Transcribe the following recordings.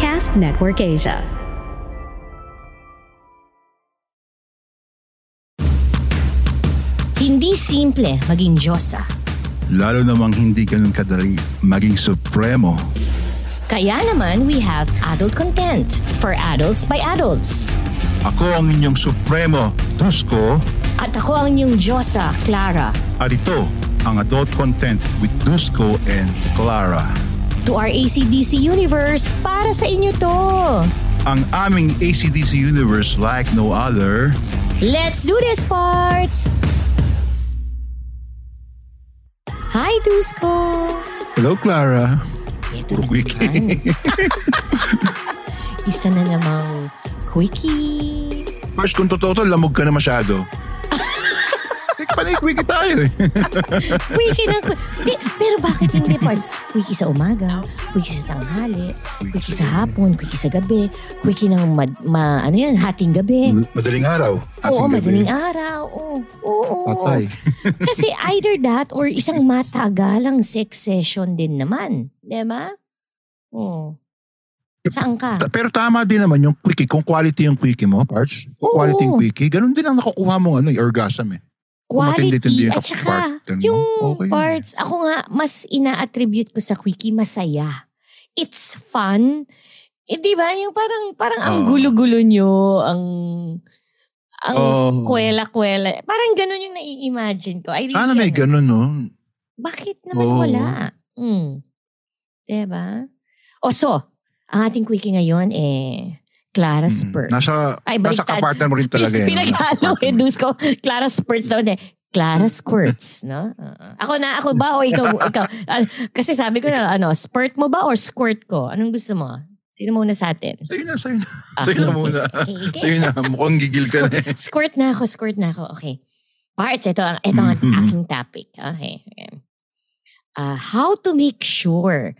Podcast Network Asia. Hindi simple maging Diyosa. Lalo namang hindi ganun kadali maging supremo. Kaya naman we have adult content for adults by adults. Ako ang inyong supremo, Dusko, At ako ang inyong Diyosa, Clara. at ito ang adult content with Dusko and Clara. To our ACDC universe, para sa inyo to. Ang aming ACDC universe like no other. Let's do this, parts! Hi, Dusko! Hello, Clara. Ito Puro quickie. naman. Isa na namang quickie. First, kung totoo to, lamog ka na masyado. Teka, panay quickie tayo eh. Quickie na Di, pero bakit hindi parts? Quickie sa umaga, quickie sa tanghali, quickie sa hapon, quickie sa gabi, quickie ng mad, ma, ano yan, hating gabi. Madaling araw. Oo, ating gabi. madaling araw. Oo, oo, oo. Patay. Kasi either that or isang matagalang sex session din naman. Di ba? Oo. Saan ka? Pero tama din naman yung quickie. Kung quality yung quickie mo, Oo. quality yung quickie, ganun din ang nakukuha mo ano, yung orgasm eh. Quality at saka part, ganun. yung Okay parts, ako nga mas ina-attribute ko sa quickie masaya. It's fun. Eh, di ba? Yung parang, parang ang gulo-gulo nyo, ang ang Oo. kwela-kwela. Parang ganun yung nai-imagine ko. I really, Sana may ano, ganun, no? Bakit naman Oo. wala? Mm. Diba? O so, ang ating quickie ngayon eh, Clara Mm. Spurs. Nasa, Ay, nasa baliktad. kapartner mo rin talaga yan. Nasa Pinaghalo dus ko. Clara Spurts daw. Hindi. Clara Squirts, no? Oo. ako na, ako ba o ikaw? ikaw? Ah, kasi sabi ko na, ano, spurt mo ba or squirt ko? Anong gusto mo? Sino muna sa atin? Sa'yo na, sa'yo na. Okay, Sa'yo na muna. okay. Sa'yo na. Mukhang gigil ka na eh. Squirt na ako, squirt na ako. Okay. Parts, ito, ang- ito ang Mhm. aking topic. Okay. okay. Uh, how to make sure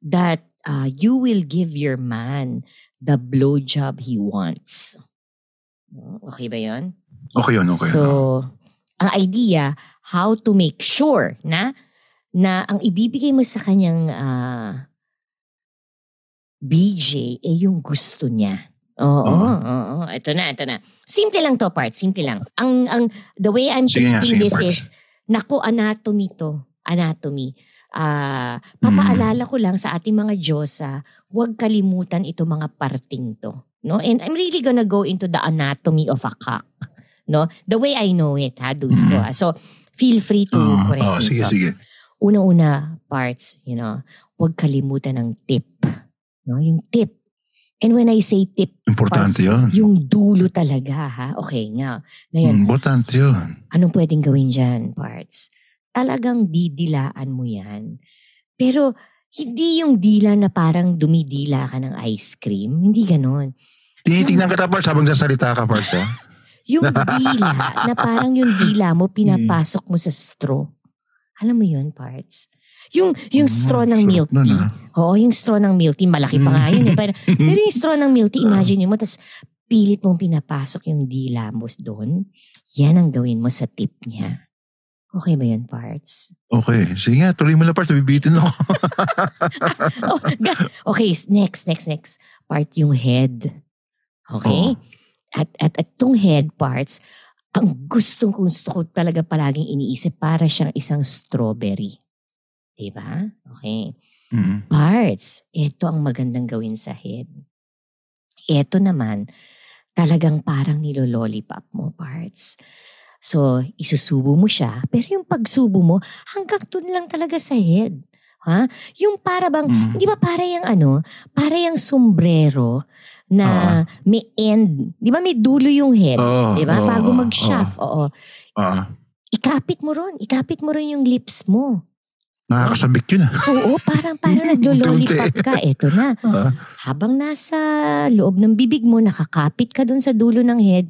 that uh, you will give your man the blowjob he wants. Okay ba yon? Okay yun, okay. So, ang idea, how to make sure na na ang ibibigay mo sa kanyang ah, BJ eh yung gusto niya. Oo, Oo. oo, ito na, ito na. Simple lang to part, simple lang. Ang ang the way I'm Sige thinking this parts. is nako anatomy to, anatomy. Ah, papaalala Mm. ko lang sa ating mga Diyosa, huwag kalimutan ito mga parting to. No? And I'm really gonna go into the anatomy of a cock. No? The way I know it, ha, Dusko. Mm. ah. So, feel free to Oo, correct oo, me. sige, So, sige. Una-una parts, you know, huwag kalimutan ng tip. No? Yung tip. And when I say tip, Importante yun. yung dulo talaga, ha? Okay, nga. Ngayon, Importante yun. anong pwedeng gawin dyan, parts? Talagang didilaan mo yan. Pero, hindi yung dila na parang dumidila ka ng ice cream. Hindi ganon. Tinitingnan kita, Parts, habang sasalita ka, Parts, ha? Yung dila na parang yung dila mo pinapasok mo sa straw. Alam mo yun, parts? Yung, yung straw ng milk tea. ah. Oo, yung straw ng milk tea. Malaki pa nga yun eh. Pero, pero yung straw ng milk tea, imagine mo, tapos pilit mong pinapasok yung dila mo doon. Yan ang gawin mo sa tip niya. Okay ba yun, parts? Okay. Sige nga, tuloy mo na, Parts. Bibitin ako. oh, okay, next, next, next. Part yung head. Okay? Oo. At, at, at tong head parts, ang gustong gusto ko talaga palaging iniisip para siyang isang strawberry. Diba? Okay. Mm. Parts, ito ang magandang gawin sa head. Ito naman, talagang parang nilolollipop mo, parts. So, isusubo mo siya, pero yung pagsubo mo, hanggang dun lang talaga sa head. Ha? Yung para bang, Mm. di ba para yung ano, para yung sombrero na may end. Di ba may dulo yung head? Oo, di ba? oo, Bago mag-shaft. Oo. Ah. ikapit mo ron. Ikapit mo ron yung lips mo. Nakakasabik yun ah. Oo, parang parang naglo-lollipop ka. Eto na. Ah. Habang nasa loob ng bibig mo, nakakapit ka dun sa dulo ng head,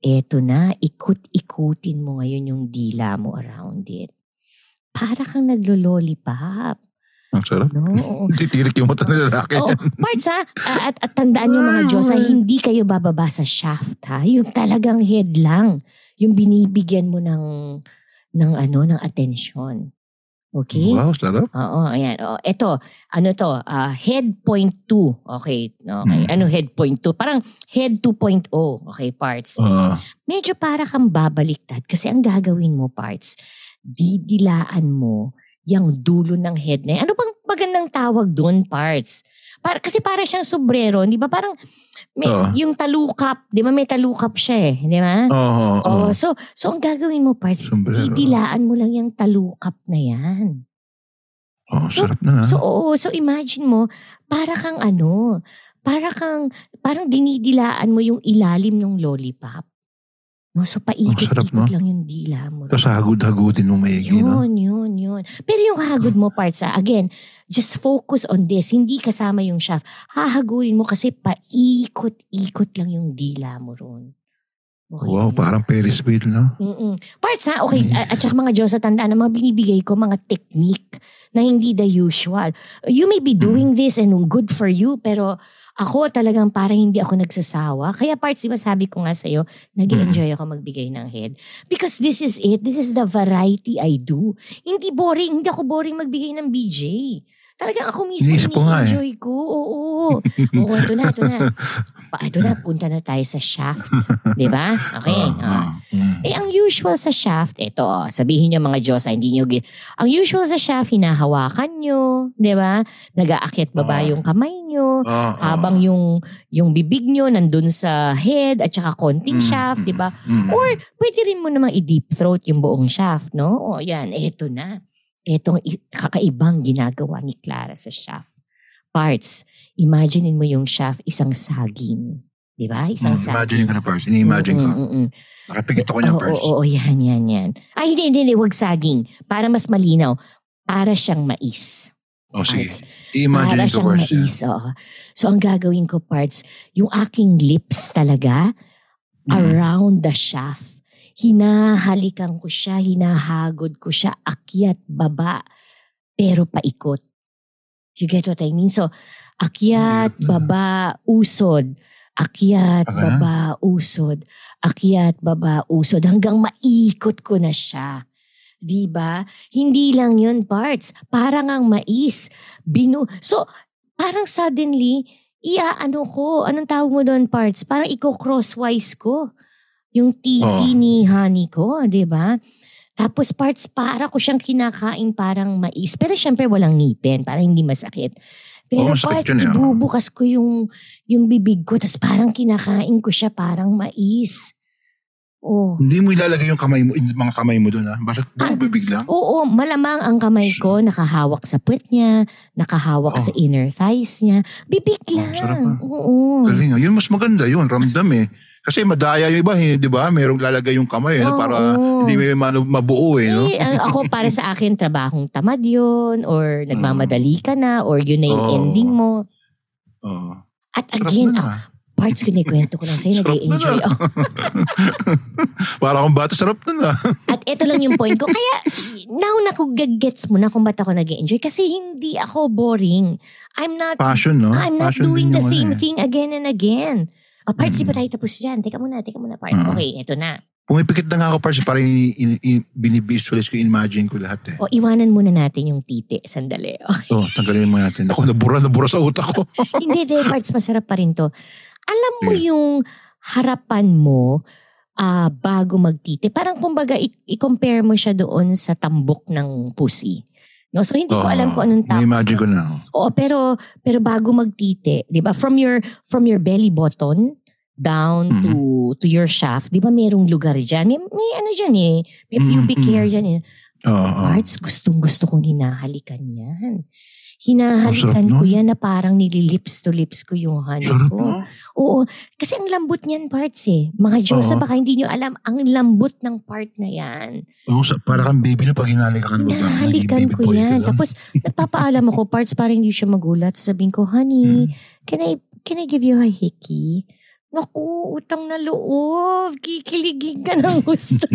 eto na, ikut-ikutin mo ngayon yung dila mo around it. Para kang naglo-lollipop. Ang sarap. No? Titirik yung mata ng lalaki. Oo, parts ha, Ah, at, at tandaan nyo mga Diyos, ha, hindi kayo bababa sa shaft ha. Yung talagang head lang. Yung binibigyan mo ng, ng ano, ng atensyon. Okay? Wow, sarap. Oo, ayan. O, ito, ano to, ah, head point 2. Okay, okay. Hmm. Ano head point 2? Parang head 2.0. Okay, parts. Ah, Medyo para kang babaliktad kasi ang gagawin mo, parts, didilaan mo yung dulo ng head na yan. Ano bang magandang tawag doon, parts? Para, kasi para siyang sombrero, di ba? Parang may, Oo. yung talukap, di ba may talukap siya eh, di ba? Oo, oo. Oh, so so ang gagawin mo Sombrero. didilaan mo lang yung talukap na yan. Oh, sarap na nga. So oo, so imagine mo, para kang ano, para kang, parang dinidilaan mo yung ilalim ng lollipop. No, so paikot-ikot no? lang yung dila mo. Tapos hagod-hagodin mo maigi, no? Yun, yun, yun. Pero yung hagod mo parts, ah, again, just focus on this. Hindi kasama yung shaft. Hahagulin mo kasi paikot-ikot lang yung dila mo ron. Okay. Wow, parang Ferris wheel, no? Mm-mm. Parts ha, okay. At, at saka mga Diyos sa tandaan na mga binibigay ko, mga technique na hindi the usual. You may be doing this and good for you, pero ako talagang para hindi ako nagsasawa. Kaya parts, di ba sabi ko nga sa'yo, nag enjoy ako magbigay ng head. Because this is it. This is the variety I do. Hindi boring. Hindi ako boring magbigay ng BJ. Talagang ako mismo Iniisip ko nga eh. ko. Oo. Oo, ito na, ito na. Pa, ito na, punta na tayo sa shaft. di ba? Okay. Ah, ah, mm. Eh, ang usual sa shaft, ito, oh, sabihin nyo mga Diyos, ah, hindi nyo, ang usual sa shaft, hinahawakan nyo, di ba? Nag-aakyat baba Ah. yung kamay nyo, Ah, ah. habang yung, yung bibig nyo nandun sa head at saka konting Mm, shaft, di ba? Mm. Or pwede rin mo namang i-deep throat yung buong shaft, no? O yan, eto na. Etong i- kakaibang ginagawa ni Clara sa shaft. Parts, imaginein mo yung shaft isang saging. Di ba? Isang Mm, saging. Imagine ko na, Pars. Ini-imagine ko. Mm, mm, mm. Nakapikit ako niya, Oo, Pars. oo, oo, yan, yan, yan. Ay, hindi, hindi, hindi, huwag saging. Para mas malinaw. Para siyang mais. Oh, sige. Parts. I-imagine Para ko, siyang yan. mais, oo. So, ang gagawin ko, parts, yung aking lips talaga, Mm. around the shaft. Hinahalikan ko siya, hinahagod ko siya, akyat, baba, pero paikot. You get what I mean? So, akyat, na. baba, usod. Akyat, baba, usod. Akyat, baba, usod. Hanggang maikot ko na siya. Di ba? Hindi lang yun parts. Parang ang mais. Binu so, parang suddenly, iya, ano ko, anong tawag mo doon parts? Parang iko-crosswise ko. Yung titi Oo. ni honey ko, di ba? Tapos parts, para ko siyang kinakain parang mais. Pero syempre walang ngipin, para hindi masakit. Pero masakit parts, yun eh, ibubukas ko yung, yung bibig ko, tapos parang kinakain ko siya parang mais. Oh. Hindi mo ilalagay yung kamay mo, yung mga kamay mo doon, ha? Ah. buong bibig lang. Oo, malamang ang kamay ko nakahawak sa puwet niya, nakahawak Oh. sa inner thighs niya. Bibig Oh, lang. sarap ah. Oo. Galing, ah. Yun, mas maganda yun. Ramdam eh. Kasi madaya yung iba, eh, di ba? Merong lalagay yung kamay, eh, no? Oo. para hindi may mabuo, eh, no? Eh, ako para sa akin, trabahong tamad yun, or nagmamadali ka na, or yun na yung Oo. ending mo. Oo. At Sarap again, na, ako, ah. parts ko kwento ko lang sa'yo, nag-enjoy na. ako. Para akong bata, sarap na na. At ito lang yung point ko. Kaya, now na ko gets mo na kung ba't ako nag enjoy Kasi hindi ako boring. I'm not Passion, no? I'm not Passion doing the yung same ano, eh. thing again and again. O, parts, di Mm. pa tayo tapos dyan? Teka muna, teka muna, parts. Mm. Okay, ito na. Pumipikit na nga ako, Pars, para in, in, in, binivisualize ko, imagine ko lahat, eh. O, iwanan muna natin yung titi. Sandali. Okay. Oh, tanggalin mo natin. Ako, nabura, nabura sa utak ko. Hindi, di, parts, masarap pa rin to. Alam mo Sige. yung harapan mo ah, bago magtiti. Parang kumbaga, i- i-compare mo siya doon sa tambok ng pussy. No? So, hindi ko alam kung anong tawag. imagine ko na. Oo, pero pero bago magtiti, 'di ba? From your from your belly button down Mhm. to to your shaft, 'di ba merong lugar diyan? May, may ano diyan eh, may pubic mhm. hair diyan eh. Oo. oo. Parts, gustong gusto kong hinahalikan yan. Hinahalikan ko yan na parang nililips to lips ko yung honey Sarap, ko. no? Oo, kasi ang lambot niyan parts eh. Mga Diyosa, Oo. baka hindi nyo alam, ang lambot ng part na yan. Oo, sa, para kang baby na pag hinalikan ka ng babae. Nahalikan naging baby ko yan. Tapos, nagpapaalam ako parts para hindi siya magulat. Sabihin ko, honey, Hmm. can I can I give you a hickey? Naku, utang na loob. Kikiligin ka ng gusto.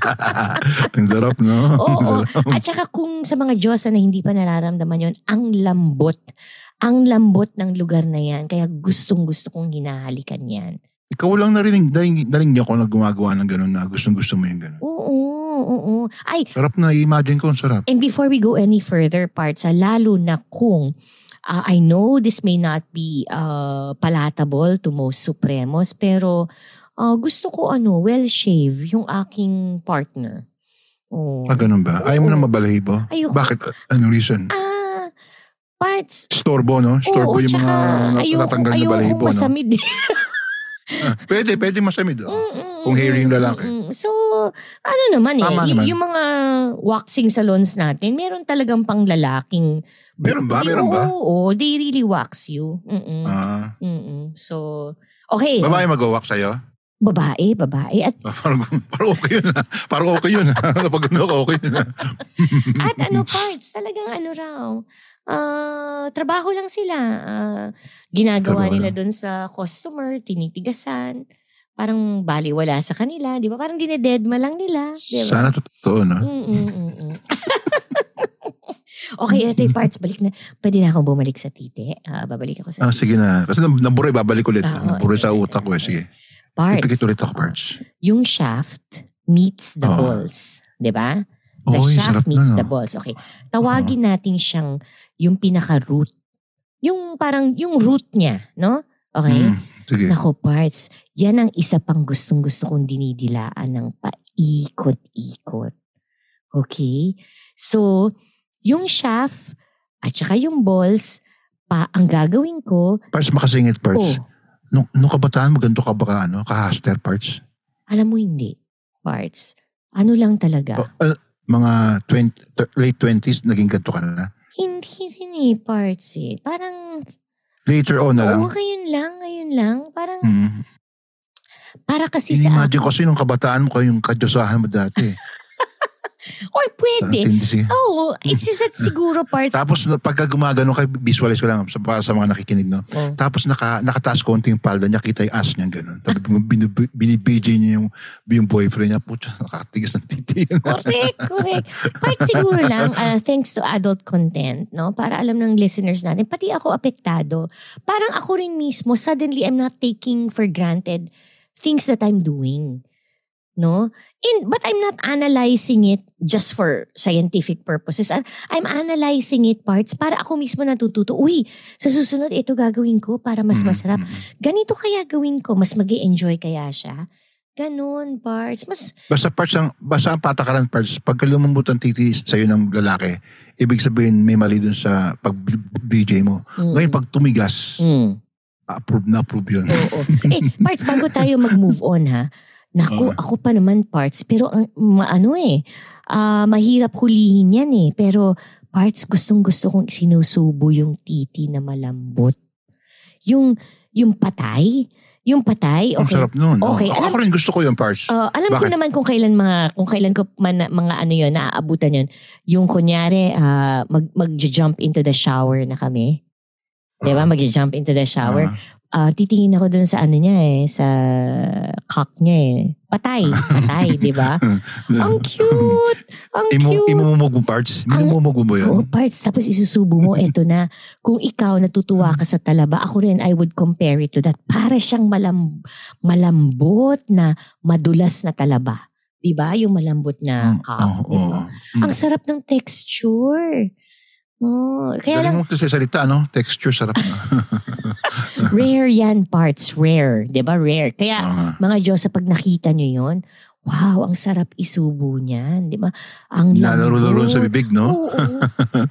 Ang sarap, no? Oo. sarap. At saka kung sa mga Diyosa na hindi pa nararamdaman yon ang lambot. Ang lambot ng lugar na yan. Kaya gustong gusto kong hinahalikan yan. Ikaw lang narinig, narinig, narinig ako na gumagawa ng gano'n na gustong gusto mo yung gano'n. Oo, oo. Ay, Sarap na, imagine ko, ang sarap. And before we go any further parts, ah, lalo na kung ah, I know this may not be uh, palatable to most Supremos, pero ah, gusto ko ano, well-shave yung aking partner. Oh. Ah, ganun ba? Ayaw mo na mabalahibo? Ayoko. Bakit? Ano reason? Ah, parts. Storbo, no? Storbo Oo, yung tsaka mga ayoko, natatanggal na ayoko balahibo, no? masamid. Ah, pwede, pwede masamid. Oh. Mm-mm, Kung hairy yung lalaki. mm-mm. So, ano naman eh, Tama y- naman. yung mga waxing salons natin, meron talagang pang lalaking. Meron ba? Meron ba? Oo, oo, they really wax you. Mm-mm. Ah, Mm-mm. So, okay. babae mag-walk sa'yo? Babae, babae. At, Ah, Parang, parang okay yun. ah. Parang okay yun. ah. Kapag ano ka, okay yun. ah. at ano parts, talagang ano raw, ah, trabaho lang sila. Ah, ginagawa Trabaho nila doon sa customer, tinitigasan. Parang baliwala sa kanila, di ba? Parang dinededma lang nila. Di ba? Sana totoo, no? Mm-mm-mm. okay, ito yung parts. Balik na. Pwede na akong bumalik sa tite. Ah, babalik ako sa Ah, sige na. Kasi nab- naburay, babalik ulit. Ah, oo, naburay sa ito, utak ko eh. Sige. parts. Ipikit ulit ako, parts. Yung shaft meets the Oo. balls. Di ba? The Oy, shaft sarap na, meets no? the balls. Okay. Tawagin natin siyang yung pinaka-root. Yung parang, yung root niya, no? Okay? Mm, sige. Nako, parts. Yan ang isa pang gustong-gusto kong dinidilaan ng paikot-ikot. Okay? So, yung shaft at saka yung balls, pa, ang gagawin ko, Parts makasingit, parts. oh, Nung, nung kabataan mo, ganito ka ba ka, ano, ka-haster, parts? alam mo hindi, parts. Ano lang talaga. O, ah, mga 20, t- late 20s, naging ganito ka na. Hindi rin eh, parts eh. Parang, Later on na lang. oo, ngayon lang, ngayon lang. Parang, Mm. para kasi sa Inimagine akin. ko kasi nung kabataan mo kayong kadyosahan mo dati. Or pwede. Tindi. Oo, it's just that siguro parts. Tapos na- pagka gumagano kay visualize ko lang sa, para sa mga nakikinig no. Oh. Tapos naka, nakataas konti yung palda niya, kita yung ass niya gano'n. Tapos binib- binibidyo niya yung, yung boyfriend niya. Putya, nakatigas ng titi. Correct, correct. Part siguro lang, uh, thanks to adult content, no? Para alam ng listeners natin, pati ako apektado. Parang ako rin mismo, suddenly I'm not taking for granted things that I'm doing. No? In, but I'm not analyzing it just for scientific purposes. I'm analyzing it parts para ako mismo natututo. Uy, sa susunod ito gagawin ko para mas Mm, masarap. mm. Ganito kaya gawin ko, mas mag enjoy kaya siya. Ganon, parts. Mas Basta parts ang, basta ang patakaran parts, pagka lumambot ang titi sa'yo ng lalaki, ibig sabihin may mali dun sa pag BJ mo. Mm. Ngayon pag tumigas, Mm. approve na approve yun. Oo. eh, parts, bago tayo mag-move on ha. Naku, Oo. ako pa naman parts. Pero ang ano eh, ah, mahirap hulihin yan eh. Pero parts, gustong gusto kong sinusubo yung titi na malambot. Yung, yung patay. Yung patay, Ang okay. sarap nun. Okay, Ako, alam- ako rin gusto ko yung parts. Ah, alam ko Bakit? naman kung kailan mga kung kailan ko man, mga ano yon naaabutan yon. Yung kunyari ah, mag mag-jump into the shower na kami. 'Di ba? Mag-jump into the shower. Ah, titingin ako dun sa ano niya eh, sa cock niya eh. Patay, patay, 'di ba? Ang cute. Ang Imo, cute. imumumog mo parts? Minumumog mo Oo, yan? parts. Tapos isusubo mo, eto na. Kung ikaw natutuwa ka sa talaba, ako rin, I would compare it to that. Para siyang malam, malambot na madulas na talaba. Di ba? Yung malambot na Mm, cup. oo, di ba? oo. Mm. Ang sarap ng texture. Oh, kaya lang, Galing mo kasi salita, no? Texture, sarap na. rare yan parts. Rare. Ba? Rare. Kaya, Ah. mga Diyos, pag nakita nyo yon wow, ang sarap isubo niyan. Di ba? Ang Nalaro-laro sa bibig, no? Oo.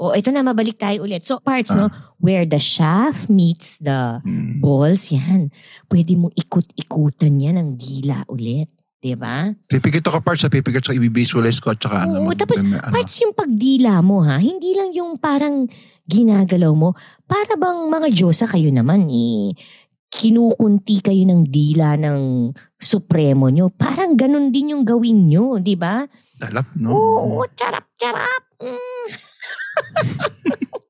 oh, ito na, mabalik tayo ulit. So, parts, no? Where the shaft meets the Mm. balls, yan. Pwede mong ikot-ikutan yan ng dila ulit. Di ba? Pipikit ako parts sa pipikit sa i-visualize ko at saka ano. Oo, mag- tapos ano. parts yung pagdila mo ha, hindi lang yung parang ginagalaw mo. Para bang mga Diyosa kayo naman eh, kinukunti kayo ng dila ng supremo nyo. Parang ganun din yung gawin nyo, di ba? Dalap, no? Oo, charap, charap. Mm.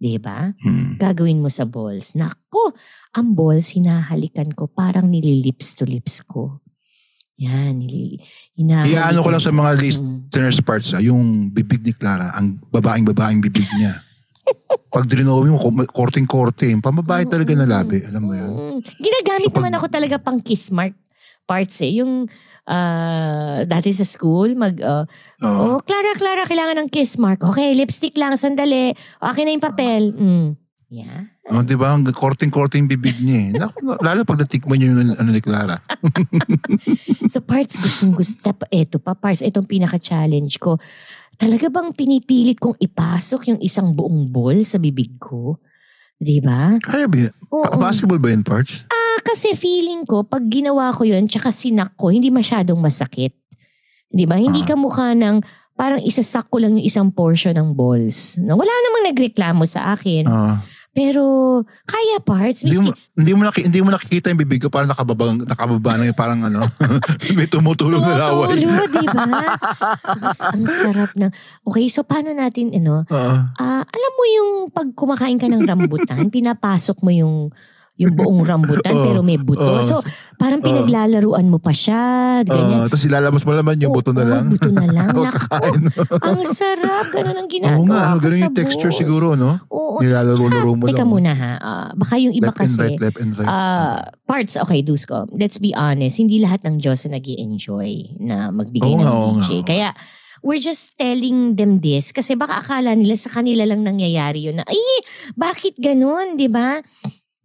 di ba? Hmm. Gagawin mo sa balls. Nako, ang balls hinahalikan ko parang nililips to lips ko. Yan, hinahalikan. Iyaano ko lang sa mga Mm. listeners parts, ah, yung bibig ni Clara, ang babaeng-babaeng bibig niya. Pag drinowing mo, korting-korte, pambabae talaga na labi. Alam mo yun? Mm. Ginagamit So, pag- naman ako talaga pang kiss mark parts eh. Yung ah, dati sa school, mag, uh, oh, Clara, Clara, kailangan ng kiss mark. Okay, lipstick lang, sandali. Okay na yung papel. Mm. Yeah. Oh, di ba? Ang korting-korting bibig niya eh. Lalo pag natikman niyo yung ano ni Clara. So parts, gustong gusto. Ito pa, parts, itong pinaka-challenge ko. Talaga bang pinipilit kong ipasok yung isang buong ball sa bibig ko? Di ba? Kaya ba? Oo. Pa- basketball ba yun, parts? Ah, kasi feeling ko, pag ginawa ko yun, tsaka sinak ko, hindi masyadong masakit. Di ba? Hindi Ah. ka mukha ng, parang isasak ko lang yung isang portion ng balls. Na wala namang nagreklamo sa akin. Ah. Pero, kaya parts. hindi, mo, hindi, mo naki, hindi mo nakikita yung bibig ko parang nakababa, nakababa na yung parang ano, may tumutulong na laway. Tumutulo, di ba? ang, sarap ng... Okay, so paano natin, ano, Oo. Ah, alam mo yung pag kumakain ka ng rambutan, pinapasok mo yung yung buong rambutan Oo, pero may buto. oo. so, parang pinaglalaruan mo pa siya, ganyan. Ah, tapos ilalabas mo naman yung Oo, buto na lang. buto na lang. Oo, Naku, kakain. ang sarap. Ganun ang ginagawa Oo nga, ano, ganun yung texture siguro, no? Oo. Nilalaro-laro mo Teka lang. muna ha. Ah, baka yung iba left and kasi, right, left and right. ah, parts, okay, Dusko, let's be honest, hindi lahat ng Diyos na nag enjoy na magbigay Oo ng nga, DJ. oo. Kaya, we're just telling them this kasi baka akala nila sa kanila lang nangyayari yun na, ay, bakit ganun, di ba?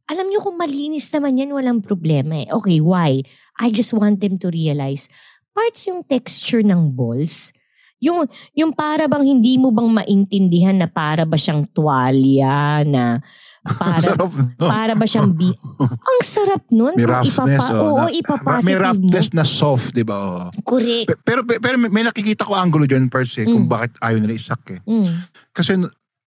Alam nyo kung malinis naman yan, walang problema eh. Okay, why? I just want them to realize, parts yung texture ng balls, yung, yung para bang hindi mo bang maintindihan na para ba siyang tuwalya na para Sarap, no? para ba siyang bi- Ang sarap nun. May kung roughness. ipapa- oh, oo, ipapositive May mo. roughness na soft, di ba? Oh. Correct. Pe- Pero, pe- pero may- nakikita ko angulo dyan, Pers, eh, kung Mm. bakit ayaw nila isak eh. Mm. Kasi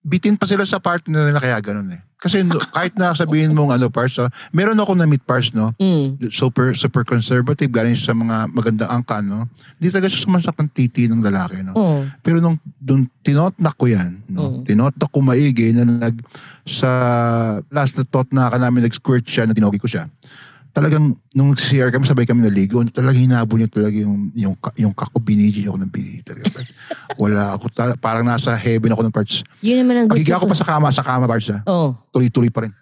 bitin pa sila sa partner nila kaya ganun eh. Kasi no, kahit na sabihin mong ano, Pars, oh, meron ako na meet Pars, no? Mm. Super, super conservative, galing sa mga magandang angka, no? Hindi talaga siya sumasak ng titi ng lalaki, no? Oh. Pero nung, nung tinotnak ko yan, no? Mm. Tinotnak ko maigi na nag, sa last na tot na ka namin nag-squirt siya, na tinogi ko siya. Talagang, nung CR kami, sabay kami naligo, talagang hinabol niya talaga yung, yung, yung kako, biniji ako ng biniji talaga. Wala ako, ta- parang nasa heaven ako ng parts. Yun naman ang gusto Pagiga ko. pa sa kama, sa kama parts ha. Oh. Tuloy-tuloy pa rin.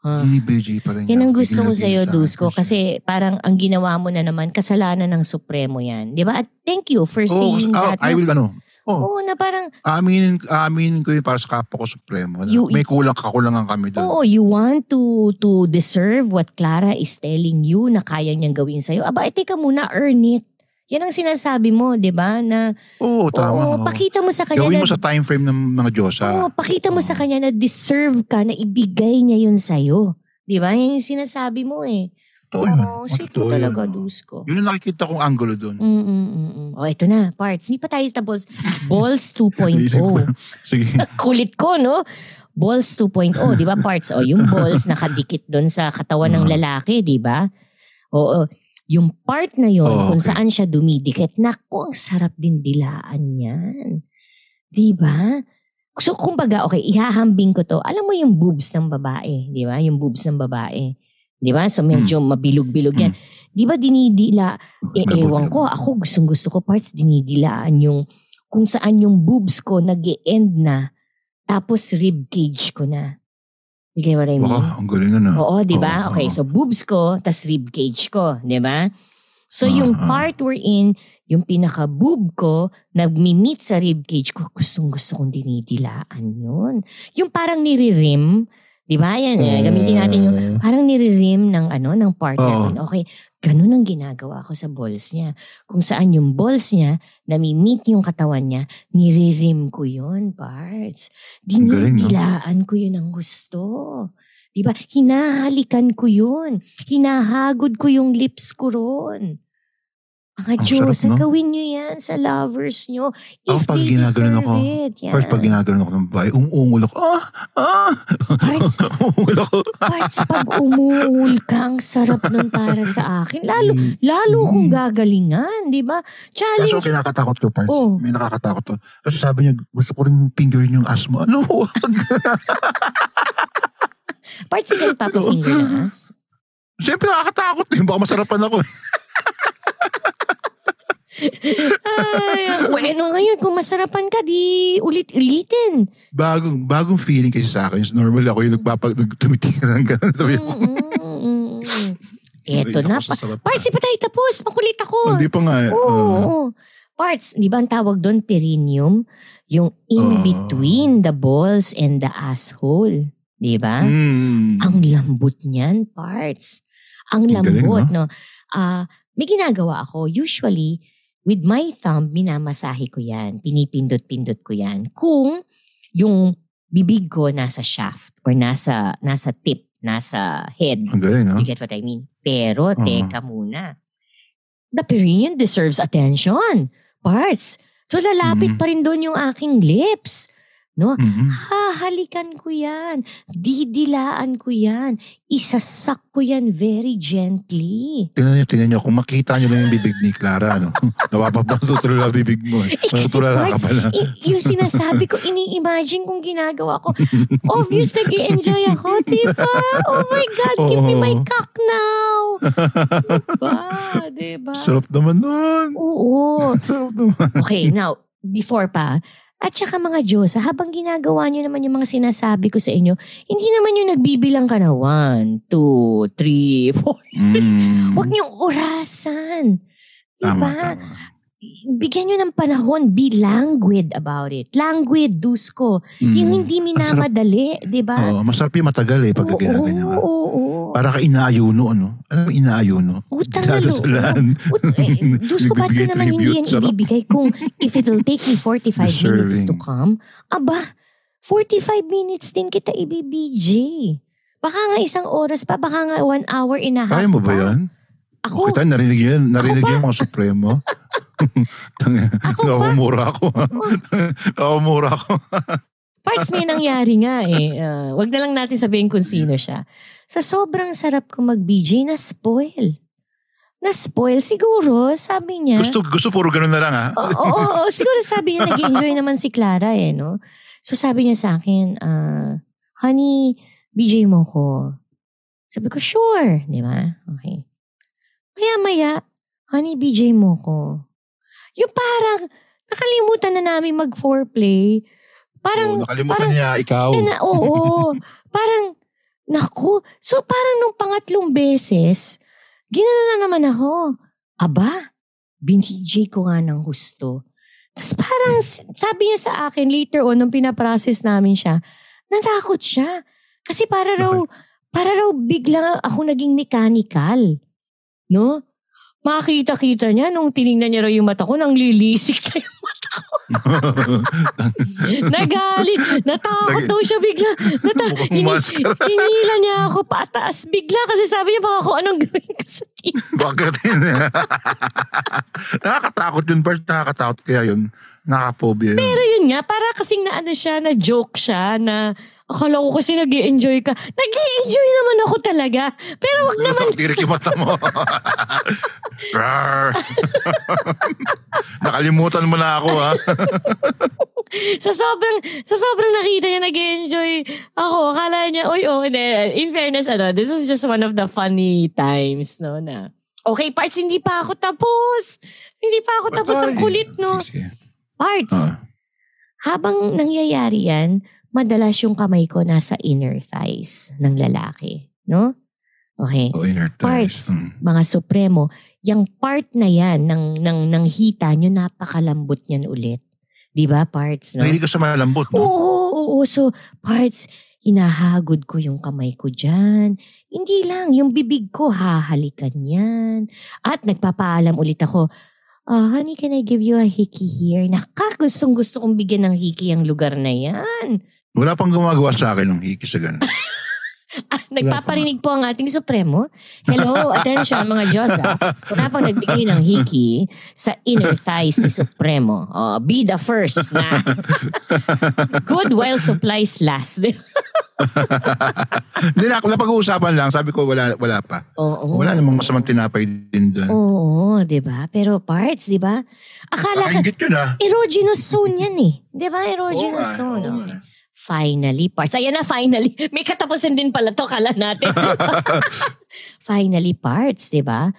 Ah. Binibiji pa rin. Yan ang gusto ko sa'yo, Dusko. Kasi parang ang ginawa mo na naman, kasalanan ng Supremo yan. Di ba? At thank you for Oo, saying ah, that. I na- will ano. Oh, Oo, na parang, aminin, aminin ko yun para sa kapwa ko supremo. Na You- may kulang, kakulangan kami doon. oo, you want to to deserve what Clara is telling you na kaya niyang gawin sa'yo. Aba, eh, teka muna, earn it. Yan ang sinasabi mo, di ba? Na, Oo, tama. oo, oo. pakita mo sa kanya Gawin na, mo sa time frame ng mga Diyosa. Oo, pakita mo sa kanya na deserve ka na ibigay niya yun sa'yo. Di ba? Yan yung sinasabi mo eh. Totoo yun. Oo, sweet Totoo mo talaga, yun. Dusko. Yun ang nakikita kong angulo doon. Mm, mm, mm, mm. O, ito na, parts. Hindi pa tayo tapos. Balls 2.0. Naisip ko. Sige. Kulit ko, no? Balls 2.0, di ba parts? O, yung balls nakadikit doon sa katawan ng Ah. lalaki, di ba? Oo. Yung part na yon Oh, kung okay. saan siya dumidikit, naku, ang sarap din dilaan yan. Di ba? So, kumbaga, okay, ihahambing ko to. Alam mo yung boobs ng babae, di ba? Yung boobs ng babae. Di ba? So, medyo mabilog-bilog yan. Di ba dinidila, eh, Labog ewan ko, ako gustong gusto ko parts, dinidilaan yung, kung saan yung boobs ko nag end na, tapos rib cage ko na. You get what I mean? Baka, ang galing na. Oo, di ba? Oo, Okay, oo. so boobs ko, tas rib cage ko, di ba? So Ah, yung ah. part we're in, yung pinaka-boob ko, nagmi-meet sa rib cage ko, gustong gusto kong dinidilaan yun. Yung parang niririm, di ba? Yan, eh, gamitin natin yung parang niririm ng ano, ng partner ko. Okay, ganun ang ginagawa ko sa balls niya. Kung saan yung balls niya, nami-meet yung katawan niya, niririm ko yun, parts. Galing, no? Dinidilaan ko yun ang gusto. Di ba? Hinahalikan ko yun. Hinahagod ko yung lips ko ron. Mga Ang Diyos, sarap, no? gawin nyo yan sa lovers nyo. Ako, If pag they ginaganon deserve ako, it. Yan. First, pag ginagano ako ng babae, umuungol ako. Ah! Ah! Parts, umuungol ako. parts pag umuul ka, ang sarap nun para sa akin. Lalo, Mm. lalo kong gagalingan, di ba? Kaso Challenge. kinakatakot ko, Pars. Oh. May nakakatakot to. Kasi sabi niya, gusto ko rin fingerin yung ass mo. Ano? Wag. Parts ka nagpapafinger ng ass. Siyempre nakakatakot eh. Baka masarapan ako. eh. Ay, ano ngayon, kung masarapan ka, di ulit-ulitin. Bagong, bagong feeling kasi sa akin. Normal ako yung nagpapag, nagtumitingin ng gano'n. Sabi ko, Mm-mm. Eto "Ay, na. ako sa sarap." Parts, di pa tayo tapos? Makulit ako. Hindi pa nga. Oo. Oo. Parts, di ba ang tawag doon perineum? Yung in Ah. between the balls and the asshole. Di ba? Mm. Ang lambot niyan, parts. Ang Ang galing, lambot, no? no? Ah, may ginagawa ako. Usually, with my thumb, minamasahe ko yan. Pinipindot-pindot ko yan. Kung yung bibig ko nasa shaft or nasa nasa tip, nasa head. Ang galing, no? You get what I mean? Pero, Oo. teka muna. The perineum deserves attention. Parts. So, lalapit Mhm. pa rin doon yung aking lips. No? Mhm. Hahalikan ko yan. Didilaan ko yan. Isasak ko yan very gently. Tingnan niyo, tingnan niyo. Kung makita niyo lang yung bibig ni Clara, ano? Napapapatutulala bibig mo. Eh. Eh, kasi Natutulala ka pala. i- yung sinasabi ko, ini-imagine kung ginagawa ko. Obvious, nag enjoy ako, diba? Oh my God, give me my cock now. Diba? Diba? Sarap naman nun. Oo. Sarap naman. Okay, now, before pa, at saka mga Diyos, habang ginagawa nyo naman yung mga sinasabi ko sa inyo, hindi naman yung nagbibilang ka na 1, 2, 3, 4. Mm. Huwag niyong orasan. Tama, Diba? tama. Bigyan nyo ng panahon. Be languid about it. Languid, dusko. Mm. Yung hindi minamadali, di ba? Oo, masarap yung matagal eh pag Oo, ginaganyan ka. oo, oo. Para ka inaayuno, ano? Alam mo, inaayuno? Utang na loob. Eh, Dusko ba't ko naman hindi yan ibibigay kung if it'll take me 45 minutes to come, aba, 45 minutes din kita ibibj. Baka nga isang oras pa, baka nga one hour and a half Kaya mo ba yan? Ako, Kita, narinig yun. Narinig yun mga supremo. Tanga, Ako nakumura ako. nakumura ako. parts may nangyari nga eh. Ah, wag na lang natin sabihin kung sino siya. Sa sobrang sarap ko mag-BJ, na-spoil. Na-spoil. Siguro, sabi niya. Gusto, gusto puro ganun na lang ha. Oo, oo, oo. siguro sabi niya, nag-enjoy naman si Clara eh, no? So sabi niya sa akin, ah, honey, BJ mo ko. Sabi ko, sure. Di ba? Okay. Maya-maya, honey, BJ mo ko. Yung parang, nakalimutan na namin mag-foreplay. Parang, Oo, nakalimutan parang, niya ikaw. eh, na, oo. parang, naku. So parang nung pangatlong beses, ginano na naman ako. Aba, binijay ko nga ng gusto. Tapos parang s- sabi niya sa akin later on nung pinaprocess namin siya, natakot siya. Kasi para raw, para raw bigla ako naging mechanical. No? Makita-kita niya nung tiningnan niya raw yung mata ko, nang lilisik na yung mata ko. Nagalit. Natakot daw siya bigla. Nata hini- hinila niya ako pataas bigla kasi sabi niya baka kung anong gawin ko sa team. Bakit? nakakatakot yun, Bart. Nakakatakot. Kaya yun, nakapobia yun. Pero yun nga, para kasing na ano siya, na joke siya, na akala ko kasi nag enjoy ka. nag enjoy naman ako talaga. Pero wag naman, Tirik yung mata mo. Rar. Nakalimutan mo na ako ha. sa sobrang, sa sobrang nakita niya nag-enjoy ako, akala niya, oy, oh, hindi. In fairness, ano, this was just one of the funny times, no, na, okay, parts, hindi pa ako tapos. Hindi pa ako tapos. Ang kulit, no? Sige. Parts. Ah. Habang nangyayari yan, madalas yung kamay ko nasa inner thighs ng lalaki, no? Okay. Oh, inner Parts, thighs. Mm. mga supremo, yung part na yan ng, ng, ng hita nyo, napakalambot niyan ulit. Di ba, parts? No? Mahilig ka sa malambot, no? Oo, oo, oo. So, parts, hinahagod ko yung kamay ko dyan. Hindi lang, yung bibig ko, hahalikan yan. At nagpapaalam ulit ako, ah, honey, can I give you a hickey here? Nakakagustong gusto kong bigyan ng hickey ang lugar na yan. Wala pang gumagawa sa akin ng hiki sa ganun. Ah, nagpaparinig po ang ating Supremo. Hello, attention mga Diyos. ah. Wala pang nagbigay ng hiki sa inner thighs ni Supremo. Oh, be the first na good while supplies last. Hindi na, napag-uusapan lang. Sabi ko, wala, wala pa. Oo. Wala namang masamang tinapay din doon. Oo, 'di ba? Pero parts, 'di ba? Akala ka Nakaingit yun ah. erogenous zone 'yan eh. 'Di ba? Erogenous Oo nga, zone. oo okay. nga. Finally, parts. Ayan na, finally. May katapusan din pala to, kala natin. finally, parts, 'di ba?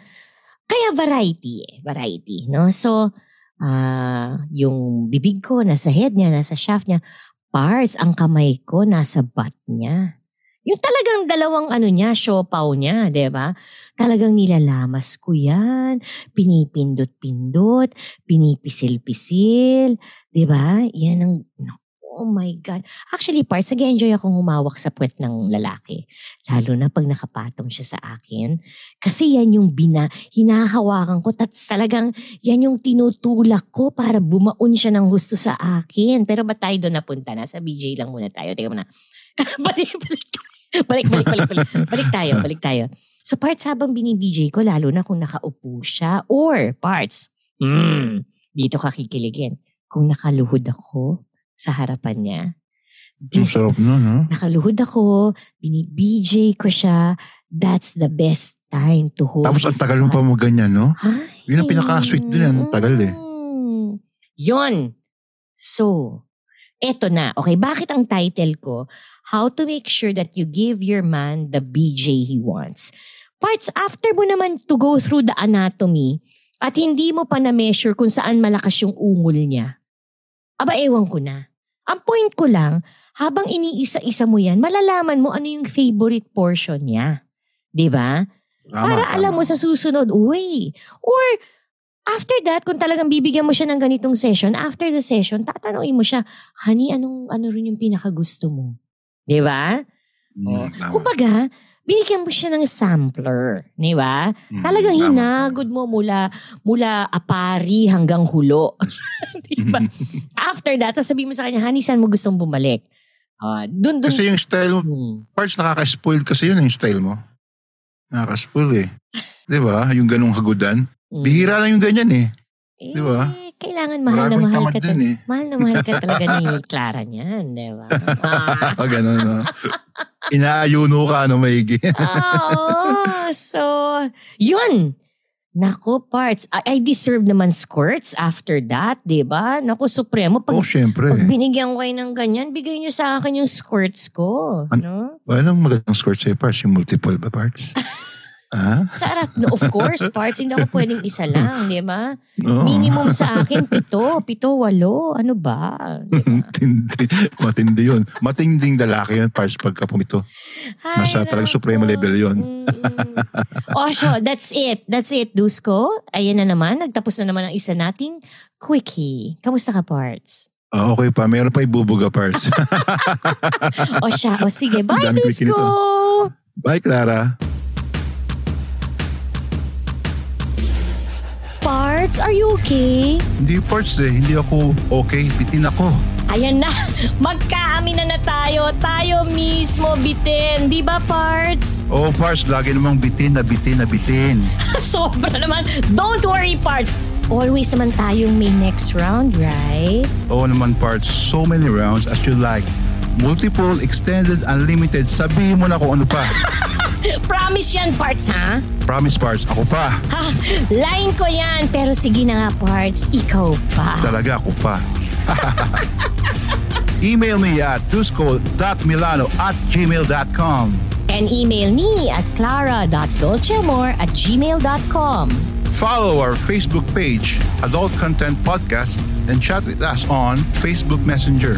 Kaya variety eh. Variety, no? So, ah yung bibig ko nasa head niya, nasa shaft niya. Parts, ang kamay ko nasa butt niya. Yung talagang dalawang ano niya, siopaw niya, 'di ba? Talagang nilalamas ko 'yan. Pinipindot-pindot, pinipisil-pisil, 'di ba? Yan ang Oh my God. Actually, parts, nag-enjoy akong humawak sa puwet ng lalaki. Lalo na pag nakapatong siya sa akin. Kasi yan yung bina, hinahawakan ko. Tats talagang yan yung tinutulak ko para bumaon siya ng gusto sa akin. Pero ba't tayo doon napunta na? Sa BJ lang muna tayo. Teka muna. balik, balik, balik, balik, balik, balik. Balik tayo, balik tayo. So parts habang bini-BJ ko, lalo na kung nakaupo siya. Or parts, mm, dito ka kikiligin. Kung nakaluhod ako sa harapan niya. Ang This, sarap nun, no? nakaluhod ako, bini-BJ ko siya. That's the best time to hold Tapos ang tagal mo pa mo ganyan, no? Ay. Yun ang pinaka-sweet dun, ang tagal eh. Mm. Yun. So, eto na. Okay, bakit ang title ko, How to Make Sure That You Give Your Man the BJ He Wants. Parts, after mo naman to go through the anatomy at hindi mo pa na-measure kung saan malakas yung ungol niya, aba ewan ko na. Ang point ko lang, habang iniisa-isa mo yan, malalaman mo ano yung favorite portion niya. 'Di ba? Para tama. alam mo sa susunod, uy. Or after that, kung talagang bibigyan mo siya ng ganitong session, after the session, tatanungin mo siya, honey, anong ano rin yung pinakagusto mo? Di ba? Mm, tama. Kumbaga, binigyan mo siya ng sampler. Di ba? Mm, Talagang tama, hinagod mo mula mula apari hanggang hulo. di ba? After that, sasabihin mo sa kanya, honey, saan mo gustong bumalik? Ah, dun, dun. Kasi yung style mo, Hmm. parts nakaka-spoil kasi yun yung style mo. Nakaka-spoil eh. Di ba? Yung ganong hagudan. Hmm. Bihira lang yung ganyan eh. Eh, Di ba? Kailangan mahal na Maraming mahal tamad ka. din eh. Mahal na mahal ka talaga ni Clara niyan, di ba? Ah, ganun, no? Inaayuno ka, no, maigi. Oo. so, yun. Nako, parts. I, I deserve naman skirts after that, di ba? Nako, Supremo. Pag, oh, syempre. pag binigyan ko kayo ng ganyan, bigay niyo sa akin yung skirts ko. An- no? Anong magandang score sa'yo, parts? Yung multiple ba, parts? Ah? Sarap. No, of course, parts. Hindi ako pwedeng isa lang, di ba? Oo. Minimum sa akin, pito. Pito, walo. Ano ba? Di ba? Matindi. Matindi yun. Matinding lalaki yun, parts, pagka pumito. Ay, Nasa talagang nako. supremo level yun. Mm-mm. oh, so that's it. That's it, Dusko. Ayan na naman. Nagtapos na naman ang isa nating quickie. Kamusta ka, Parts? Ah, okay pa. Meron pa ibubuga, parts. O siya, o sige. Bye, Dusko! Bye, Clara. Parts, are you okay? Hindi parts eh. Hindi ako okay. Bitin ako. Ayan na. Magkaamin na na tayo. Tayo mismo bitin. Di ba, Parts? Oh, parts. Lagi namang bitin na bitin na bitin. Sobra naman. Don't worry, Parts. Always naman tayong may next round, right? Oo naman parts. So many rounds as you like. Multiple, extended, unlimited. Sabihin mo na kung ano pa. Promise yan, Parts, ha? Promise parts. Ako pa. Ha, line ko yan. Pero sige na nga, Parts. Ikaw pa. Talaga ako pa. Email me at dusko.milano at gmail.com. And email me at clara.dolceamor at gmail.com. Follow our Facebook page, Adult Content Podcast, and chat with us on Facebook Messenger.